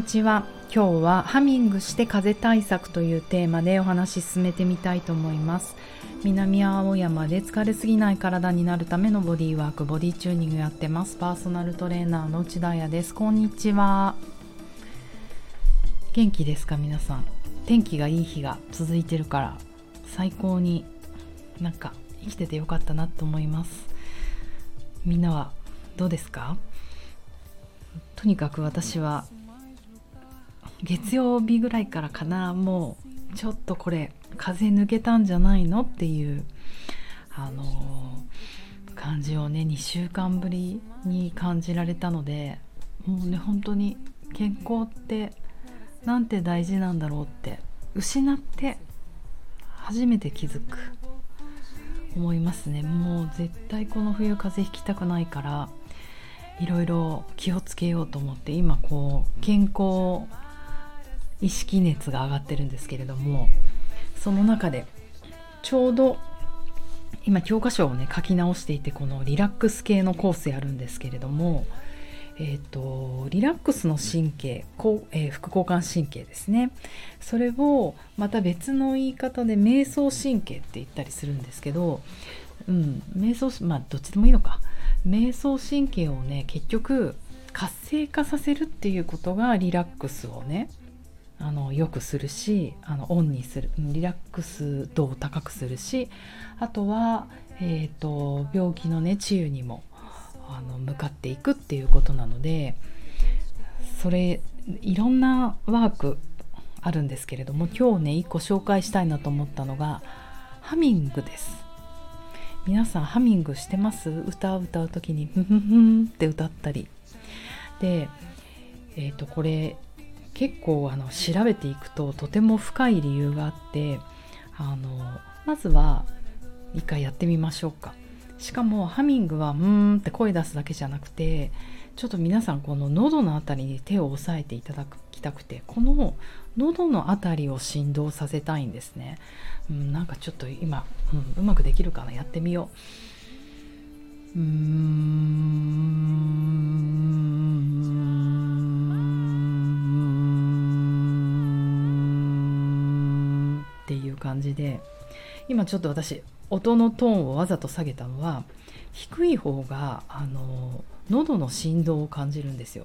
にちは。今日はハミングして風対策というテーマでお話し進めてみたいと思います。南青山で疲れすぎない体になるためのボディーワークボディチューニングやってます。パーソナルトレーナーの内田彩です。こんにちは。元気ですか皆さん。天気がいい日が続いてるから最高になんか生きててよかったなと思います。みんなはどうですか？とにかく私は月曜日ぐらいからかなもうちょっとこれ風抜けたんじゃないのっていうあのー、感じをね2週間ぶりに感じられたのでもうね本当に健康ってなんて大事なんだろうって失って初めて気づく思いますね。もう絶対この冬風邪ひきたくないからいろいろ気をつけようと思って今こう健康意識熱が上がってるんですけれどもその中でちょうど今教科書をね書き直していてこのリラックス系のコースやるんですけれどもえーと、リラックスの神経こう、えー、副交感神経ですね。それをまた別の言い方で瞑想神経って言ったりするんですけど、うん、瞑想まあどっちでもいいのか。瞑想神経をね結局活性化させるっていうことがリラックスをねあのよくするしあのオンにするリラックス度を高くするしあとは、えーと病気のね治癒にもあの向かっていくっていうことなのでそれいろんなワークあるんですけれども今日ね一個紹介したいなと思ったのがハミングです。皆さんハミングしてます？歌を歌う時にフフフンって歌ったり。でえっ、ー、とこれ結構あの調べていくととても深い理由があってあのまずは一回やってみましょうか。しかもハミングは「うーん」って声出すだけじゃなくてちょっと皆さんこの喉の辺りに手を押さえていただきたくてこの喉の辺りを振動させたいんですね、うん、なんかちょっと今、うん、うまくできるかな？やってみよう。うーん。感じで今ちょっと私音のトーンをわざと下げたのは低い方があの喉の振動を感じるんですよ。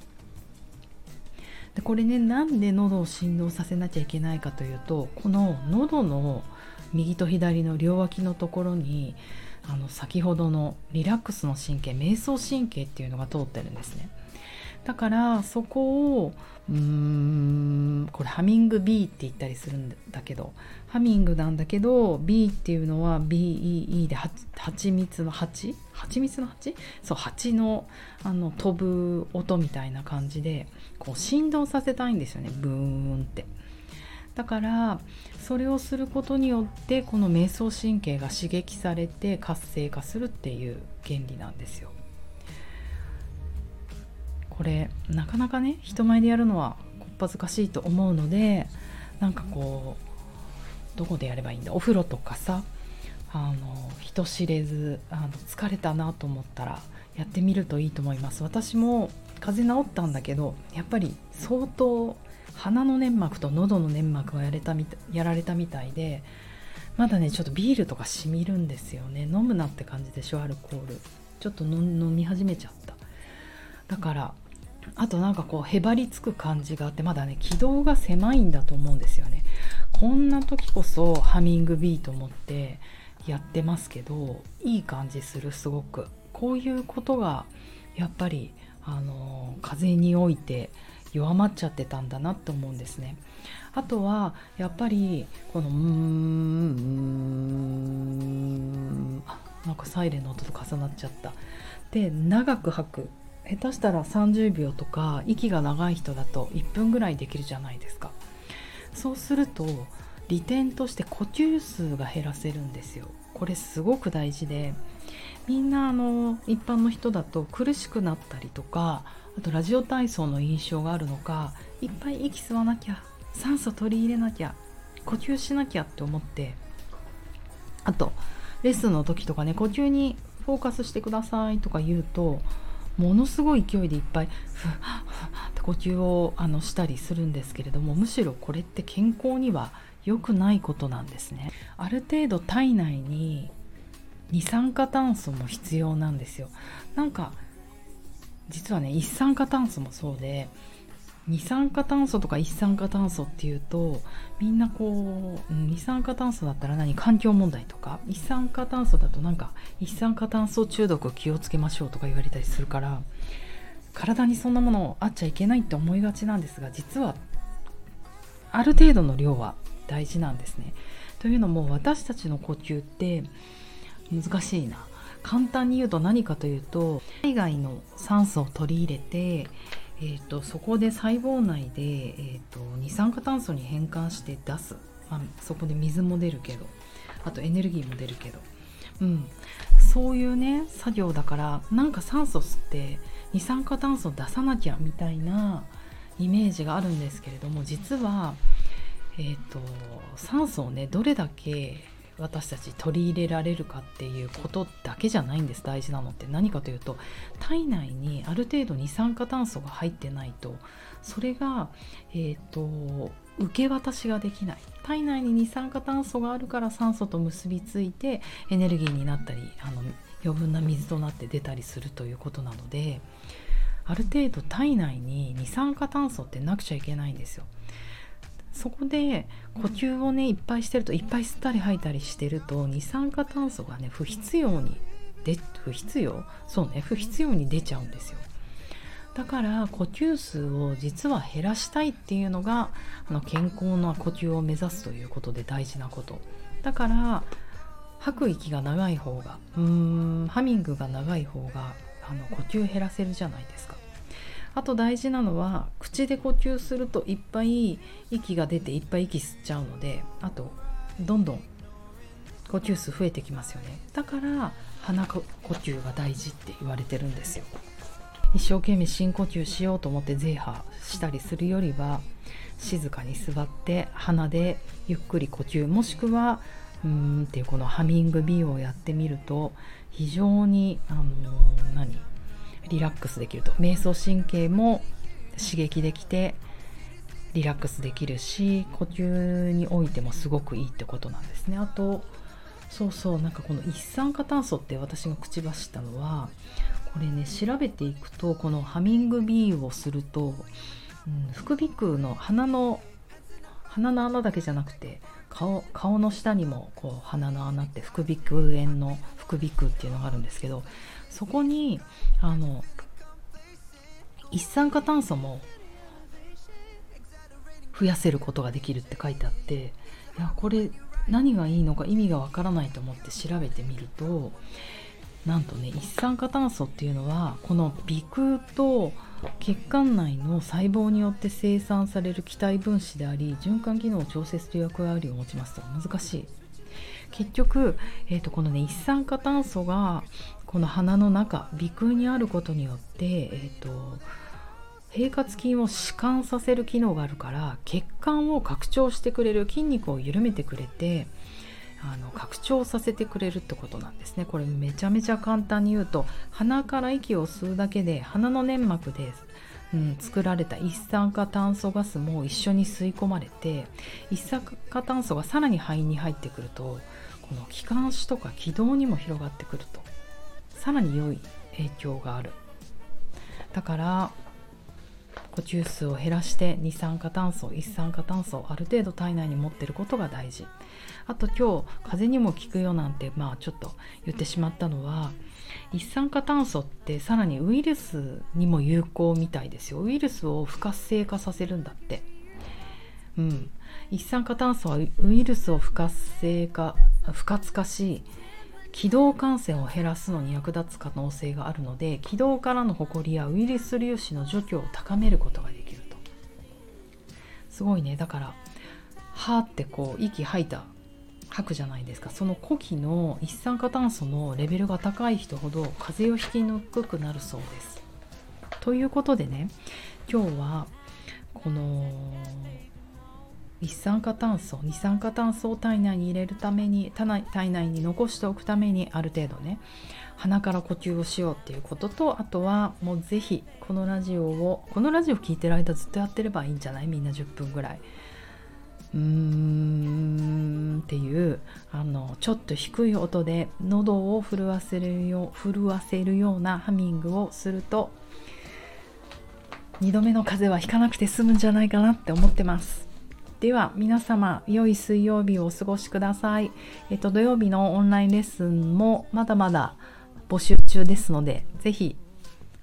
でこれねなんで喉を振動させなきゃいけないかというとこの喉の右と左の両脇のところにあの先ほどのリラックスの神経瞑想神経っていうのが通ってるんですね。だからそこをうーんこれハミング B って言ったりするんだけどハミングなんだけど B っていうのは BEE ではちみつの蜂？蜂蜜の蜂？そう蜂のあの飛ぶ音みたいな感じでこう振動させたいんですよねブーンって。だからそれをすることによってこの瞑想神経が刺激されて活性化するっていう原理なんですよ。これなかなかね人前でやるのはこっぱずかしいと思うのでなんかこうどこでやればいいんだお風呂とかさあの人知れずあの疲れたなと思ったらやってみるといいと思います。私も風邪治ったんだけどやっぱり相当鼻の粘膜と喉の粘膜がやれたみたやられたみたいでまだねちょっとビールとかしみるんですよね。飲むなって感じでしょアルコール。ちょっと飲み始めちゃった。だからあとなんかこうへばりつく感じがあってまだね軌道が狭いんだと思うんですよね。こんな時こそハミングビート持ってやってますけどいい感じするすごく。こういうことがやっぱりあの風において弱まっちゃってたんだなって思うんですね。あとはやっぱりこのうーんなんかサイレンの音と重なっちゃった。で長く吐く。下手したら30秒とか息が長い人だと1分ぐらいできるじゃないですか。そうすると利点として呼吸数が減らせるんですよ。これすごく大事でみんなあの一般の人だと苦しくなったりとかあとラジオ体操の印象があるのかいっぱい息吸わなきゃ酸素取り入れなきゃ呼吸しなきゃって思ってあとレッスンの時とかね呼吸にフォーカスしてくださいとか言うとものすごい勢いでいっぱいふっふって呼吸をあのしたりするんですけれどもむしろこれって健康には良くないことなんですね。ある程度体内に二酸化炭素も必要なんですよ。なんか実はね一酸化炭素もそうで二酸化炭素とか一酸化炭素っていうとみんなこう二酸化炭素だったら何？環境問題とか。一酸化炭素だとなんか一酸化炭素中毒気をつけましょうとか言われたりするから体にそんなものあっちゃいけないって思いがちなんですが実はある程度の量は大事なんですね。というのも私たちの呼吸って難しいな。簡単に言うと何かというと海外の酸素を取り入れてえーと、そこで細胞内で、えーと、二酸化炭素に変換して出す、まあ、そこで水も出るけど。あとエネルギーも出るけど、うん、そういうね作業だからなんか酸素吸って二酸化炭素出さなきゃみたいなイメージがあるんですけれども実は、えーと酸素をねどれだけ私たち取り入れられるかっていうことだけじゃないんです大事なのって何かというと体内にある程度二酸化炭素が入ってないとそれが、えーと、受け渡しができない体内に二酸化炭素があるから酸素と結びついてエネルギーになったりあの余分な水となって出たりするということなのである程度体内に二酸化炭素ってなくちゃいけないんですよ。そこで呼吸をねいっぱいしてるといっぱい吸ったり吐いたりしてると二酸化炭素がね不必要にで不必要？そうね不必要に出ちゃうんですよ。だから呼吸数を実は減らしたいっていうのがあの健康な呼吸を目指すということで大事なこと。だから吐く息が長い方がうーんハミングが長い方があの呼吸減らせるじゃないですか。あと大事なのは口で呼吸するといっぱい息が出ていっぱい息吸っちゃうのであとどんどん呼吸数増えてきますよね。だから鼻呼吸が大事って言われてるんですよ。一生懸命深呼吸しようと思ってゼーハーしたりするよりは静かに座って鼻でゆっくり呼吸もしくはうーんっていうこのハミングビーをやってみると非常にあの、リラックスできると。瞑想神経も刺激できてリラックスできるし呼吸においてもすごくいいってことなんですね。あとそうそうなんかこの一酸化炭素って私が口走ったのはこれね調べていくとこのハミングビーをすると、うん、副鼻腔の鼻の鼻の穴だけじゃなくて顔顔の下にもこう鼻の穴って副鼻腔炎の副鼻腔っていうのがあるんですけどそこにあの一酸化炭素も増やせることができるって書いてあっていやこれ何がいいのか意味がわからないと思って調べてみるとなんとね一酸化炭素っていうのはこの鼻腔と血管内の細胞によって生産される気体分子であり循環機能を調節という役割を持ちますと。難しい。結局、えー、とこのね一酸化炭素がこの鼻の中鼻腔にあることによって、えーと、平滑筋を弛緩させる機能があるから血管を拡張してくれる筋肉を緩めてくれてあの拡張させてくれるってことなんですね。これめちゃめちゃ簡単に言うと鼻から息を吸うだけで鼻の粘膜で、うん、作られた一酸化炭素ガスも一緒に吸い込まれて一酸化炭素がさらに肺に入ってくるとこの気管支とか気道にも広がってくると。さらに良い影響がある。だから呼吸数を減らして二酸化炭素一酸化炭素をある程度体内に持ってることが大事。あと今日風邪にも効くよなんてまあちょっと言ってしまったのは一酸化炭素ってさらにウイルスにも有効みたいですよ。ウイルスを不活性化させるんだって。うん。一酸化炭素はウイルスを不活性化不活化し気道感染を減らすのに役立つ可能性があるので気道からのホコリやウイルス粒子の除去を高めることができると。すごいね。だからはーってこう息吐いた吐くじゃないですか。その呼気の一酸化炭素のレベルが高い人ほど風邪をひきにくくなるそうです。ということでね今日はこの一酸化炭素二酸化炭素を体内に入れるために体内に残しておくためにある程度ね鼻から呼吸をしようっていうこととあとはもうぜひこのラジオをこのラジオ聴いてる間ずっとやってればいいんじゃない？みんな10分ぐらい。うーんっていうあのちょっと低い音で喉を震わせるよう震わせるようなハミングをすると2度目の風邪はひかなくて済むんじゃないかなって思ってます。では皆様良い水曜日をお過ごしくださいえっと土曜日のオンラインレッスンもまだまだ募集中ですのでぜひ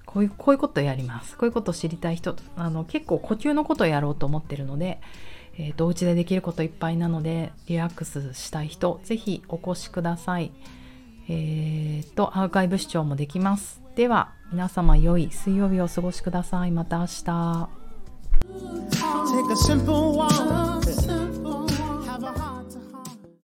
こういうこういうことやりますこういうことを知りたい人あの結構呼吸のことをやろうと思ってるのでえーと、お家でできることいっぱいなのでリラックスしたい人ぜひお越しください。えー、とアーカイブ視聴もできます。では皆様良い水曜日をお過ごしください。また明日。Take a simple walk.